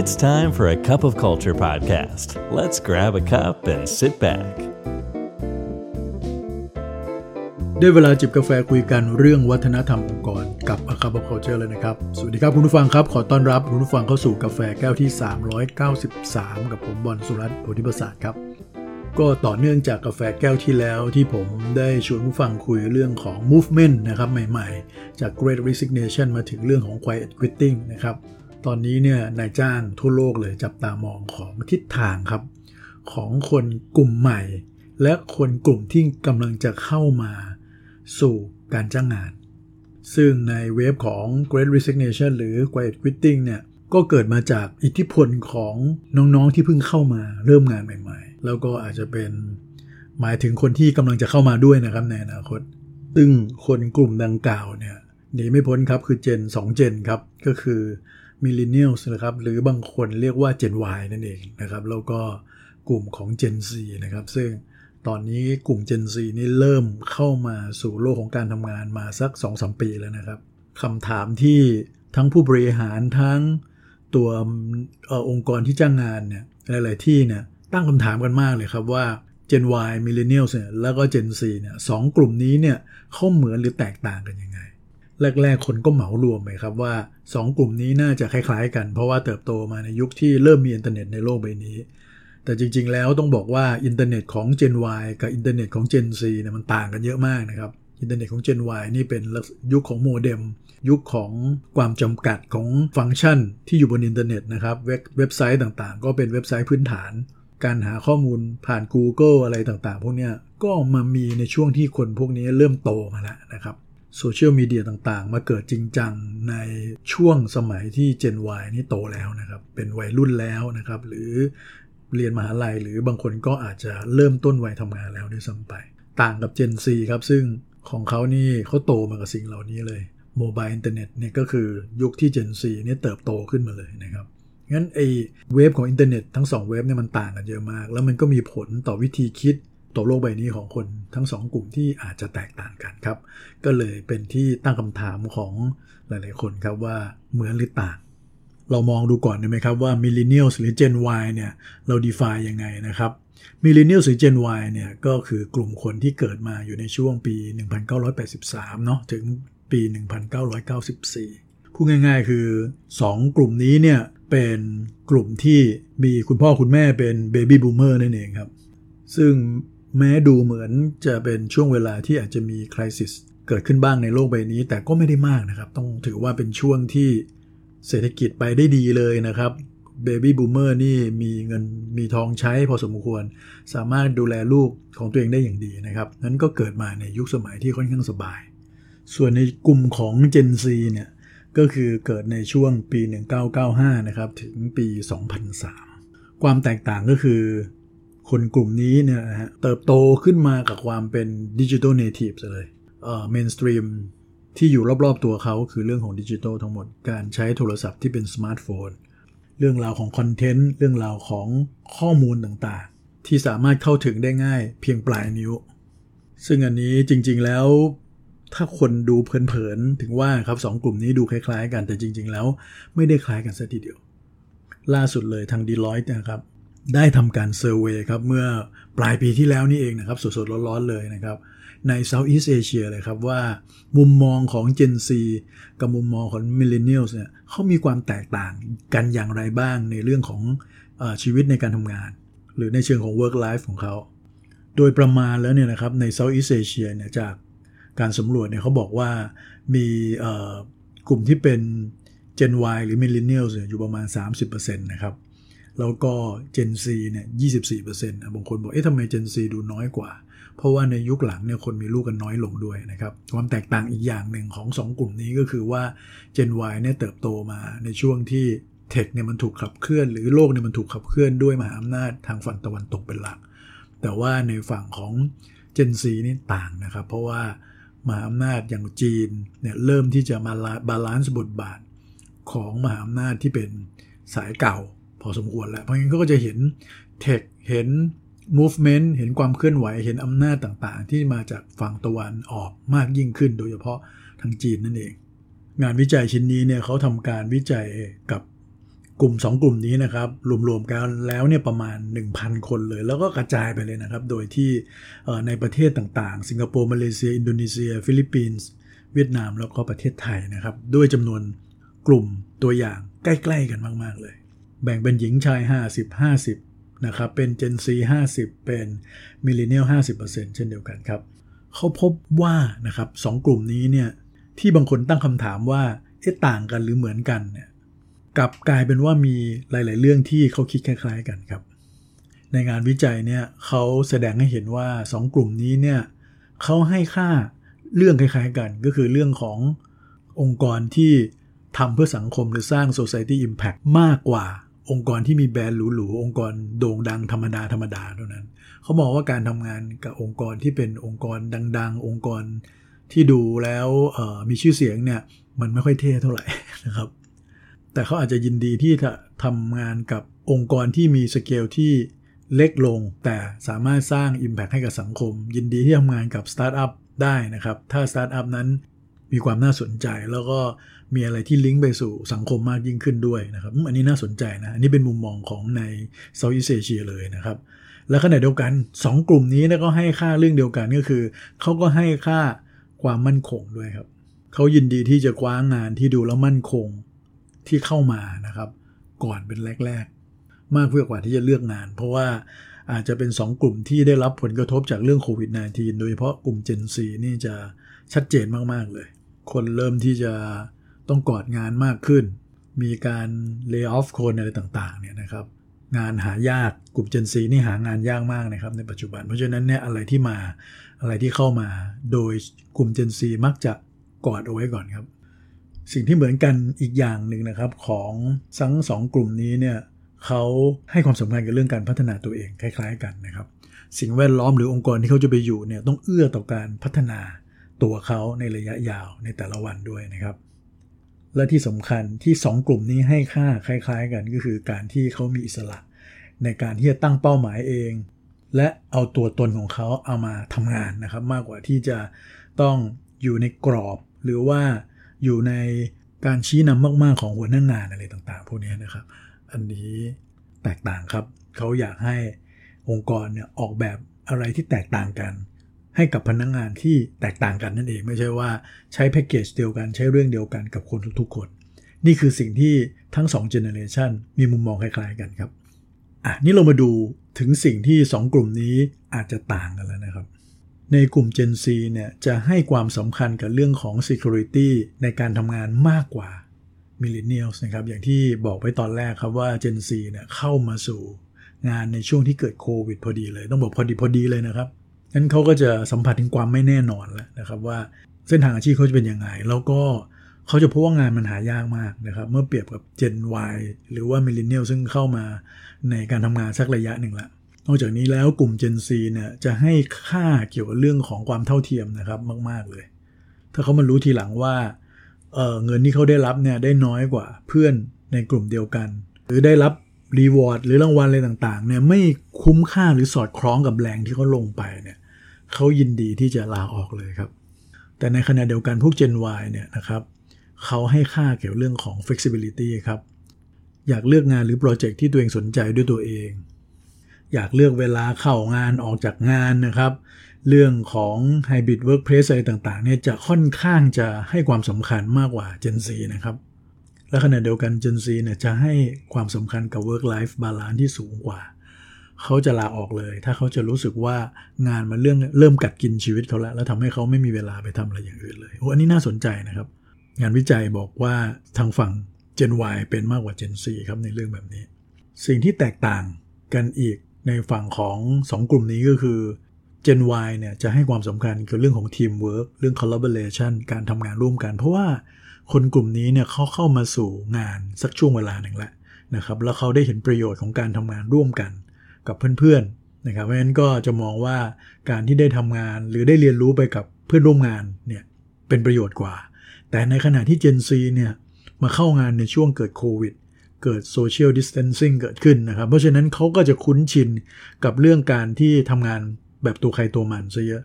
It's time for a cup of culture podcast. Let's grab a cup and sit back. ได้เวลาจิบกาแฟคุยกันเรื่องวัฒนธรรมองค์กรกับ a c u p of Culture เลยนะครับ สวัสดีครับคุณผู้ฟังครับ ขอต้อนรับคุณผู้ฟังเข้าสู่กาแฟแก้วที่ 393 กับผมบอลสุรัตน์โพธิประสาทครับ ก็ต่อเนื่องจากกาแฟแก้วที่แล้วที่ผมได้ชวนผู้ฟังคุยเรื่องของ movement นะครับใหม่ๆ จาก Great Resignation มาถึงเรื่องของ Quiet Quitting นะครับ ตอนนี้เนี่ยนายจ้างทั่วโลกเลยจับตามองของทิศทางครับ ของคนกลุ่มใหม่ และคนกลุ่มที่กำลังจะเข้ามาสู่การจ้างงาน ซึ่งในเวฟของ Great Resignation หรือ Quiet Quitting เนี่ยก็เกิดมาจากอิทธิพลของน้องๆที่เพิ่งเข้ามาเริ่มงานใหม่ๆ แล้วก็อาจจะเป็นหมายถึงคนที่กำลังจะเข้ามาด้วยนะครับในอนาคต ซึ่งคนกลุ่มดังกล่าวเนี่ยหนีไม่พ้นครับคือเจน 2 เจนครับ ก็คือ Millennials นะครับ หรือบางคนเรียกว่า Gen Y นั่นเองนะครับ แล้วก็กลุ่มของ Gen Z นะครับ ซึ่งตอนนี้กลุ่ม Gen Z นี่เริ่มเข้ามาสู่โลกของการทำงานมาสัก 2-3 ปีแล้วนะครับคำถามที่ทั้งผู้บริหารทั้งตัวอองค์กรที่จ้างงานเนี่ยหลาย ๆ ที่เนี่ยตั้งคำถามกันมากเลยครับว่า Gen Y Millennials เนี่ยแล้วก็ Gen Z เนี่ยสองกลุ่มนี้เนี่ยเขาเหมือนหรือแตกต่างกันยังไง แรก ๆ คนก็เหมารวมไปครับว่า 2 กลุ่มนี้น่าจะคล้าย ๆ กัน เพราะว่าเติบโตมาในยุคที่เริ่มมีอินเทอร์เน็ตในโลกใบนี้ แต่จริง ๆ แล้วต้องบอกว่าอินเทอร์เน็ตของ Gen Y กับอินเทอร์เน็ตของ Gen Z เนี่ยมันต่างกันเยอะมากนะครับอินเทอร์เน็ตของ Gen Y นี่เป็นยุคของโมเด็มยุคของความจำกัดของฟังก์ชันที่อยู่บนอินเทอร์เน็ตนะครับเว็บเว็บไซต์ต่างๆ ก็เป็นเว็บไซต์พื้นฐาน การหาข้อมูลผ่าน Google อะไรต่างๆ พวกนี้ก็มามีในช่วงที่คนพวกนี้เริ่มโตมาแล้วนะครับ โซเชียลมีเดียต่างๆ มาเกิดจริงจังในช่วงสมัยที่ Gen Y นี่โตแล้วนะครับ เป็นวัยรุ่นแล้วนะครับ หรือเรียนมหาลัย หรือบางคนก็อาจจะเริ่มต้นวัยทำงานแล้วด้วยซ้ำไป ต่างกับ Gen Z ครับ ซึ่งของเขานี่เขาโตมากับสิ่งเหล่านี้เลย mobile internet เนี่ยก็คือยุคที่ Gen Z เนี่ยเติบโตขึ้นมาเลยนะครับงั้นไอ้ wave ของอินเทอร์เน็ตทั้ง 2 wave เนี่ยมันต่างกันเยอะมาก แล้วมันก็มีผลต่อวิธีคิด ต่อโลกใบนี้ของคนทั้งสองกลุ่มที่อาจจะแตกต่างกันครับ ก็เลยเป็นที่ตั้งคำถามของหลาย ๆ คนครับว่าเหมือนหรือต่าง เรามองดูก่อนได้ไหมครับว่า Millennials หรือ Gen Y เนี่ยเรา define ยังไงนะครับ Millennials หรือ Gen Y เนี่ยก็คือกลุ่มคนที่เกิดมาอยู่ในช่วงปี 1983 เนาะถึงปี 1994 พูดง่าย ๆ คือ 2 กลุ่มนี้เนี่ยเป็นกลุ่มที่มีคุณพ่อคุณแม่เป็น Baby Boomer นั่นเองครับ ซึ่ง แม้ดูเหมือนจะเป็นช่วงเวลาที่อาจจะมี crisis เกิดขึ้นบ้างในโลกใบนี้ แต่ก็ไม่ได้มากนะครับ ต้องถือว่าเป็นช่วงที่เศรษฐกิจไปได้ดีเลยนะครับ Baby Boomer นี่มีเงินมีทองใช้พอสมควร สามารถดูแลลูกของตัวเองได้อย่างดีนะครับนั้นก็เกิดมาในยุคสมัยที่ค่อนข้างสบาย ส่วนในกลุ่มของ Gen Z เนี่ยก็คือเกิดในช่วงปี 1995 นะครับ ถึงปี 2003 ความแตกต่างก็คือ คนกลุ่มนี้เนี่ยนะฮะเติบโตขึ้นมากับความเป็น digital native เลยเอ่อ mainstream ที่อยู่รอบๆตัวเขาคือเรื่องของดิจิทัลทั้งหมด การใช้โทรศัพท์ที่เป็นสมาร์ทโฟน เรื่องราวของ content เรื่องราวของข้อมูลต่างๆ ที่สามารถเข้าถึงได้ง่ายเพียงปลายนิ้ว ซึ่งอันนี้จริงๆแล้วถ้าคนดูเพลินๆ ถึงว่าครับสองกลุ่มนี้ดูคล้ายๆ กันแต่จริง ๆ แล้วไม่ได้คล้ายกันสัทีเดียว ล่าสุดเลยทาง Deloitte นะครับ ได้ทำการเซอร์เวยครับเมื่อปลายปีที่แล้วนี่เองนะครับสดๆร้อนๆเลยนะครับใน Southeast Asia เลยครับว่ามุมมองของ Gen Z กับมุมมองของ Millennials เนี่ยเขามีความแตกต่างกันอย่างไรบ้างในเรื่องของอชีวิตในการทำงาน หรือในเชิงของ work life ของเขา โดยประมาณแล้วเนี่ยนะครับใน Southeast Asia เนี่ยจากการสำรวจเนี่ยเขาบอกว่ามีกลุ่มที่เป็น Gen Y หรือ Millennials อยู่ประมาณ 30%นะครับ แล้วก็ Gen Z เนี่ย24%นะบางคนบอกเอ๊ะทำไม Gen Z ดูน้อยกว่า เพราะว่าในยุคหลังเนี่ยคนมีลูกกันน้อยลงด้วยนะครับ ความแตกต่างอีกอย่างหนึ่งของ 2 กลุ่มนี้ก็คือว่า Gen Y เนี่ยเติบโตมาในช่วงที่tech เนี่ยมันถูกขับเคลื่อน หรือโลกเนี่ยมันถูกขับเคลื่อนด้วยมหาอำนาจทางฝั่งตะวันตกเป็นหลัก แต่ว่าในฝั่งของ Gen Z นี่ต่างนะครับ เพราะว่ามหาอำนาจอย่างจีนเนี่ยเริ่มที่จะมา balance บทบาทของมหาอำนาจที่เป็นสายเก่า พอสมควรแล้ว เพราะงั้นก็จะเห็น tech เห็น movement เห็นความเคลื่อนไหวเห็นอำนาจต่างๆ ที่มาจากฝั่งตะวันออกมากยิ่งขึ้น โดยเฉพาะทางจีนนั่นเอง งานวิจัยชิ้นนี้เนี่ยเขาทำการวิจัยกับกลุ่ม 2 กลุ่มนี้นะครับรวมๆกันแล้วเนี่ยประมาณ 1,000 คนเลย แล้วก็กระจายไปเลยนะครับ โดยที่ในประเทศต่างๆ สิงคโปร์มาเลเซีย อินโดนีเซีย ฟิลิปปินส์เวียดนามแล้วก็ประเทศไทยนะครับ ด้วยจำนวนกลุ่มตัวอย่างใกล้ ๆ กันมาก ๆ เลย แบ่งเป็นหญิงชาย 50 50 นะครับ เป็น Gen Z 50 เป็น Millennial 50%เช่นเดียวกันครับ เขาพบว่านะครับสองกลุ่มนี้เนี่ย ที่บางคนตั้งคำถามว่าเอ๊ะต่างกันหรือเหมือนกันเนี่ยกลับกลายเป็นว่ามีหลาย ๆ เรื่องที่เขาคิดคล้าย ๆ กันครับ ในงานวิจัยเนี่ยเขาแสดงให้เห็นว่า 2 กลุ่มนี้เนี่ยเขาให้ค่าเรื่องคล้าย ๆ กันก็คือเรื่องขององค์กรที่ทำเพื่อสังคมหรือสร้าง society impact มากกว่า องค์กรที่มีแบรนด์หรูๆองค์กรโด่งดังธรรมดาธรรมดาเท่านั้น เขาบอกว่าการทำงานกับองค์กรที่เป็นองค์กรดัง ๆ องค์กรที่ดูแล้วมีชื่อเสียงเนี่ยมันไม่ค่อยเท่เท่าไหร่นะครับ แต่เขาอาจจะยินดีที่จะทำงานกับองค์กรที่มีสเกลที่เล็กลง แต่สามารถสร้าง Impact ให้กับสังคม ยินดีที่ทำงานกับสตาร์ทอัพได้นะครับ ถ้าสตาร์ทอัพนั้น มีความน่าสนใจ แล้วก็มีอะไรที่ลิงก์ไปสู่สังคมมากยิ่งขึ้นด้วยนะครับอันนี้น่าสนใจนะอันนี้เป็นมุมมองของในเซาท์อีสเอเชียเลยนะครับ และขณะเดียวกัน 2 กลุ่มนี้ก็ให้ค่าเรื่องเดียวกันก็คือเขาก็ให้ค่าความมั่นคงด้วยครับเขายินดีที่จะคว้างานที่ดูแล้วมั่นคงที่เข้ามานะครับ ก่อนเป็นแรก ๆ มากเพื่อกว่าที่จะเลือกงาน เพราะว่าอาจจะเป็น 2 กลุ่มที่ได้รับผลกระทบจากเรื่องโควิด -19 โดยเฉพาะกลุ่ม Gen Z นี่จะชัดเจนมาก ๆ เลย คนเริ่มที่จะต้องกอดงานมากขึ้น มีการเลิกออฟคนอะไรต่างๆเนี่ยนะครับงานหายากกลุ่ม Gen Z นี่หางานยากมากนะครับในปัจจุบัน เพราะฉะนั้นเนี่ยอะไรที่มาอะไรที่เข้ามาโดยกลุ่ม Gen Z มักจะกอดเอาไว้ก่อนครับ สิ่งที่เหมือนกันอีกอย่างหนึ่งนะครับของทั้งสองกลุ่มนี้เนี่ยเขาให้ความสำคัญกับเรื่องการพัฒนาตัวเองคล้าย ๆ กันนะครับ สิ่งแวดล้อมหรือองค์กรที่เขาจะไปอยู่เนี่ยต้องเอื้อต่อการพัฒนา ตัวเขาในระยะยาวในแต่ละวันด้วยนะครับ และที่สำคัญที่ 2 กลุ่มนี้ให้ค่าคล้าย ๆ กันก็คือการที่เขามีอิสระ ในการที่จะตั้งเป้าหมายเอง และเอาตัวตนของเขาเอามาทำงานนะครับ มากกว่าที่จะต้องอยู่ในกรอบ หรือว่าอยู่ในการชี้นำมาก ๆ ของหัวหน้างงานอะไรต่าง ๆ พวกนี้นะครับ อันนี้แตกต่างครับเขาอยากให้องค์กรเนี่ยออกแบบอะไรที่แตกต่างกัน ให้กับพนักงงานที่แตกต่างกันนั่นเอง ไม่ใช่ว่าใช้แพ็กเกจเดียวกันใช้เรื่องเดียวกันกับคนทุกๆคน นี่คือสิ่งที่ทั้ง2 generation มีมุมมองคล้ายๆกันครับอะนี่เรามาดูถึงสิ่งที่ 2 กลุ่มนี้อาจจะต่างกันแล้วนะครับ ในกลุ่ม Gen Z เนี่ยจะให้ความสำคัญกับเรื่องของ Security ในการทำงานมากกว่า Millennials นะครับอย่างที่บอกไปตอนแรกครับว่า Gen Z เนี่ยเข้ามาสู่งานในช่วงที่เกิดโควิดพอดีเลย ต้องบอกพอดีพอดีเลยนะครับ นั้นเขาก็จะสัมผัสถึงความไม่แน่นอนแล้วนะครับว่าเส้นทางอาชีพเขาจะเป็นยังไง แล้วก็เขาจะพบว่างานมันหายากมากนะครับ เมื่อเปรียบกับ Gen Y หรือว่า Millennial ซึ่งเข้ามาในการทำงานสักระยะหนึ่งแล้วนอกจากนี้แล้วกลุ่ม Gen Z เนี่ยจะให้ค่าเกี่ยวกับเรื่องของความเท่าเทียมนะครับมาก ๆเลย ถ้าเขามารู้ทีหลังว่าเเงินที่เขาได้รับเนี่ยได้น้อยกว่าเพื่อนในกลุ่มเดียวกัน หรือได้รับรีวอร์ดหรือรางวัลอะไรต่างๆเนี่ยไม่คุ้มค่าหรือสอดคล้องกับแรงที่เขาลงไปเนี่ย เขายินดีที่จะลาออกเลยครับ แต่ในขณะเดียวกันพวก Gen Y เนี่ยนะครับเขาให้ค่าเกี่ยวเรื่องของ flexibility ครับ อยากเลือกงานหรือโปรเจกต์ที่ตัวเองสนใจด้วยตัวเอง อยากเลือกเวลาเข้างานออกจากงานนะครับ เรื่องของ Hybrid Workplace อะไรต่างๆเนี่ยจะค่อนข้างจะให้ความสำคัญมากกว่า Gen Z นะครับและขณะเดียวกัน Gen Z เนี่ยจะให้ความสำคัญกับ Work Life Balance ที่สูงกว่า เขาจะลาออกเลย ถ้าเขาจะรู้สึกว่างานมันเรื่องเริ่มกัดกินชีวิตเขาแล้ว แล้วทำให้เขาไม่มีเวลาไปทำอะไรอย่างอื่นเลยโอ้อันนี้น่าสนใจนะครับ งานวิจัยบอกว่าทางฝั่ง Gen Y เป็นมากกว่า Gen Z ครับในเรื่องแบบนี้ สิ่งที่แตกต่างกันอีกในฝั่งของ 2 กลุ่มนี้ก็คือ Gen Y เนี่ยจะให้ความสำคัญเกี่ยวกับเรื่องของทีมเวิร์กเรื่อง collaboration การทำงานร่วมกัน เพราะว่าคนกลุ่มนี้เนี่ยเขาเข้ามาสู่งานสักช่วงเวลาหนึ่งแล้วนะครับ แล้วเขาได้เห็นประโยชน์ของการทำงานร่วมกัน กับเพื่อนๆนะครับเพราะฉะนั้นก็จะมองว่าการที่ได้ทำงานหรือได้เรียนรู้ไปกับเพื่อนร่วมงานเนี่ยเป็นประโยชน์กว่า แต่ในขณะที่ Gen Z เนี่ยมาเข้างานในช่วงเกิดโควิดเกิด social distancing เกิดขึ้นนะครับ เพราะฉะนั้นเขาก็จะคุ้นชินกับเรื่องการที่ทำงานแบบตัวใครตัวมันซะเยอะ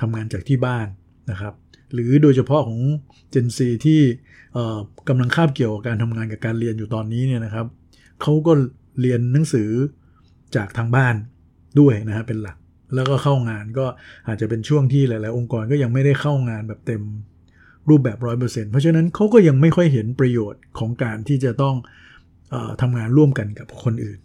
ทำงานจากที่บ้านนะครับ หรือโดยเฉพาะของ Gen Z ที่กำลังคาบเกี่ยวกับการทำงานกับการเรียนอยู่ตอนนี้เนี่ยนะครับเขาก็เรียนหนังสือ จากทางบ้านด้วยนะฮะเป็นหลัก แล้วก็เข้างานก็อาจจะเป็นช่วงที่หลาย ๆ องค์กรก็ยังไม่ได้เข้างานแบบเต็มรูปแบบร้อยเปอร์เซ็นต์เพราะฉะนั้นเขาก็ยังไม่ค่อยเห็นประโยชน์ของการที่จะต้องอทำงานร่วมกันกับคนอื่น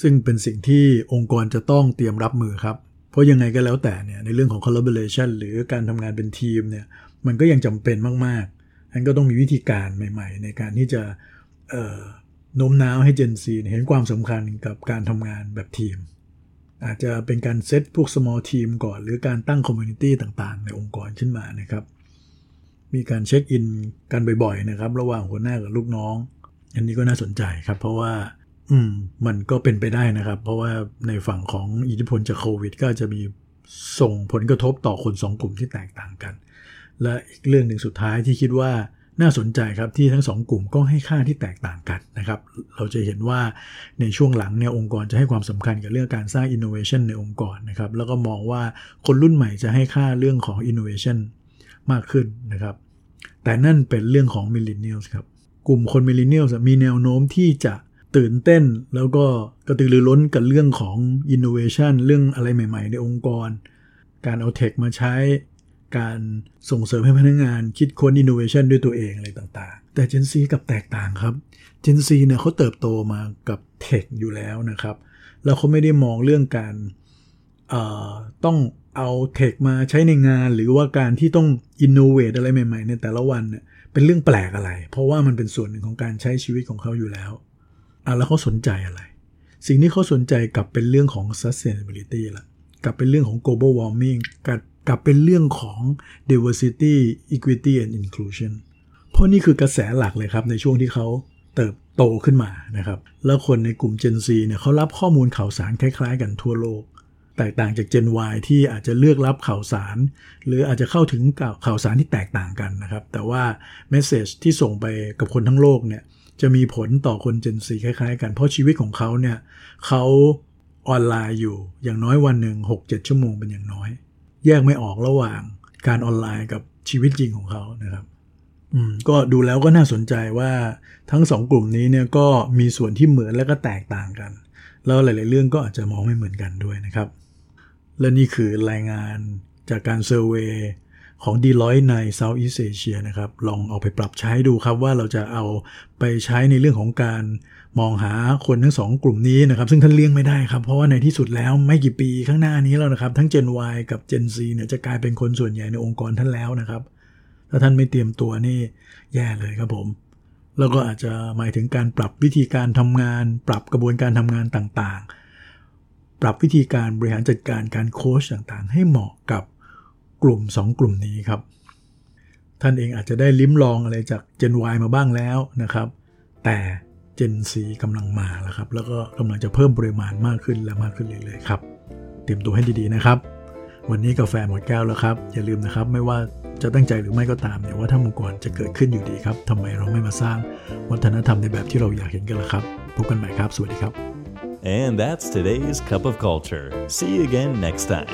ซึ่งเป็นสิ่งที่องค์กรจะต้องเตรียมรับมือครับ เพราะยังไงก็แล้วแต่เนี่ยในเรื่องของ collaboration หรือการทำงานเป็นทีมเนี่ยมันก็ยังจำเป็นมากๆนั้นก็ต้องมีวิธีการใหม่ ๆ ในการที่จะ โน้มน้าวให้ Gen Z เห็นความสำคัญกับการทำงานแบบทีม อาจจะเป็นการเซตพวก small team ก่อน หรือการตั้ง community ต่างๆ ในองค์กรขึ้นมานะครับ มีการเช็คอินกันบ่อยๆนะครับ ระหว่างหัวหน้ากับลูกน้อง อันนี้ก็น่าสนใจครับ เพราะว่า อืม มันก็เป็นไปได้นะครับ เพราะว่าในฝั่งของอิทธิพลจากโควิด ก็จะมีส่งผลกระทบต่อคนสองกลุ่มที่แตกต่างกัน และอีกเรื่องหนึ่งสุดท้ายที่คิดว่า น่าสนใจครับที่ทั้งสองกลุ่มก็ให้ค่าที่แตกต่างกันนะครับ เราจะเห็นว่าในช่วงหลังเนี่ยองค์กรจะให้ความสำคัญกับเรื่องการสร้าง innovation ในองค์กรนะครับ แล้วก็มองว่าคนรุ่นใหม่จะให้ค่าเรื่องของ innovation มากขึ้นนะครับ แต่นั่นเป็นเรื่องของ millennials ครับ กลุ่มคน millennials มีแนวโน้มที่จะตื่นเต้นแล้วก็กระตือรือร้นกับเรื่องของ innovation เรื่องอะไรใหม่ ๆ ในองค์กร การเอา tech มาใช้ การส่งเสริมให้พนักงานคิดค้นอินโนเวชันด้วยตัวเองอะไรต่างๆ แต่ Gen Z กลับแตกต่างครับ Gen Z เนี่ยเขาเติบโตมากับ tech อยู่แล้วนะครับ แล้วเขาไม่ได้มองเรื่องการต้องเอา tech มาใช้ในงาน หรือว่าการที่ต้อง innovate อะไรใหม่ๆ ในแต่ละวันเนี่ยเป็นเรื่องแปลกอะไร เพราะว่ามันเป็นส่วนหนึ่งของการใช้ชีวิตของเขาอยู่แล้วอะแล้วเขาสนใจอะไร สิ่งที่เขาสนใจกลับเป็นเรื่องของ sustainability ละกลับเป็นเรื่องของ global warming กับ กับเป็นเรื่องของ diversity equity and inclusion เพราะนี่คือกระแสหลักเลยครับในช่วงที่เขาเติบโตขึ้นมานะครับ แล้วคนในกลุ่ม Gen Z เนี่ยเขารับข้อมูลข่าวสารคล้ายๆ กันทั่วโลก แตกต่างจาก Gen Y ที่อาจจะเลือกรับข่าวสาร หรืออาจจะเข้าถึงข่าวสารที่แตกต่างกันนะครับ แต่ว่าเมสเซจที่ส่งไปกับคนทั้งโลกเนี่ยจะมีผลต่อคน Gen Z คล้ายๆ กัน เพราะชีวิตของเขาเนี่ยเขาออนไลน์อยู่อย่างน้อยวันหนึ่ง6-7 ชั่วโมงเป็นอย่างน้อย แยกไม่ออกระหว่างการออนไลน์กับชีวิตจริงของเขานะครับอืมก็ดูแล้วก็น่าสนใจว่าทั้งสองกลุ่มนี้เนี่ยก็มีส่วนที่เหมือนและก็แตกต่างกัน แล้วหลาย ๆ เรื่องก็อาจจะมองไม่เหมือนกันด้วยนะครับ และนี่คือรายงานจากการเซอร์เวยของดีลอยในเซาท์อีสเอเชียนะครับ ลองเอาไปปรับใช้ดูครับว่าเราจะเอาไปใช้ในเรื่องของการ มองหาคนทั้งสองกลุ่มนี้นะครับซึ่งท่านเลี่ยงไม่ได้ครับ เพราะว่าในที่สุดแล้วไม่กี่ปีข้างหน้านี้แล้วนะครับ ทั้ง Gen Y กับ Gen Z เนี่ยจะกลายเป็นคนส่วนใหญ่ในองค์กรท่านแล้วนะครับ ถ้าท่านไม่เตรียมตัวนี่แย่เลยครับผม แล้วก็อาจจะหมายถึงการปรับวิธีการทำงาน ปรับกระบวนการทำงานต่างๆ ปรับวิธีการบริหารจัดการการโค้ชต่างๆ ให้เหมาะกับกลุ่ม 2 กลุ่มนี้ครับ ท่านเองอาจจะได้ลิ้มลองอะไรจาก Gen Y มาบ้างแล้วนะครับ แต่ Gen Z กำลังมาแล้วครับ แล้วก็กำลังจะเพิ่มปริมาณมากขึ้นและมากขึ้นเรื่อยๆครับ เตรียมตัวให้ดีๆนะครับ วันนี้กาแฟหมดแก้วแล้วครับ อย่าลืมนะครับ ไม่ว่าจะตั้งใจหรือไม่ก็ตามเนี่ยว่าถ้ามังกรจะเกิดขึ้นอยู่ดีครับทำไมเราไม่มาสร้างวัฒนธรรมในแบบที่เราอยากเห็นกันล่ะครับ พบกันใหม่ครับ สวัสดีครับ And that's today's cup of culture. See you again next time.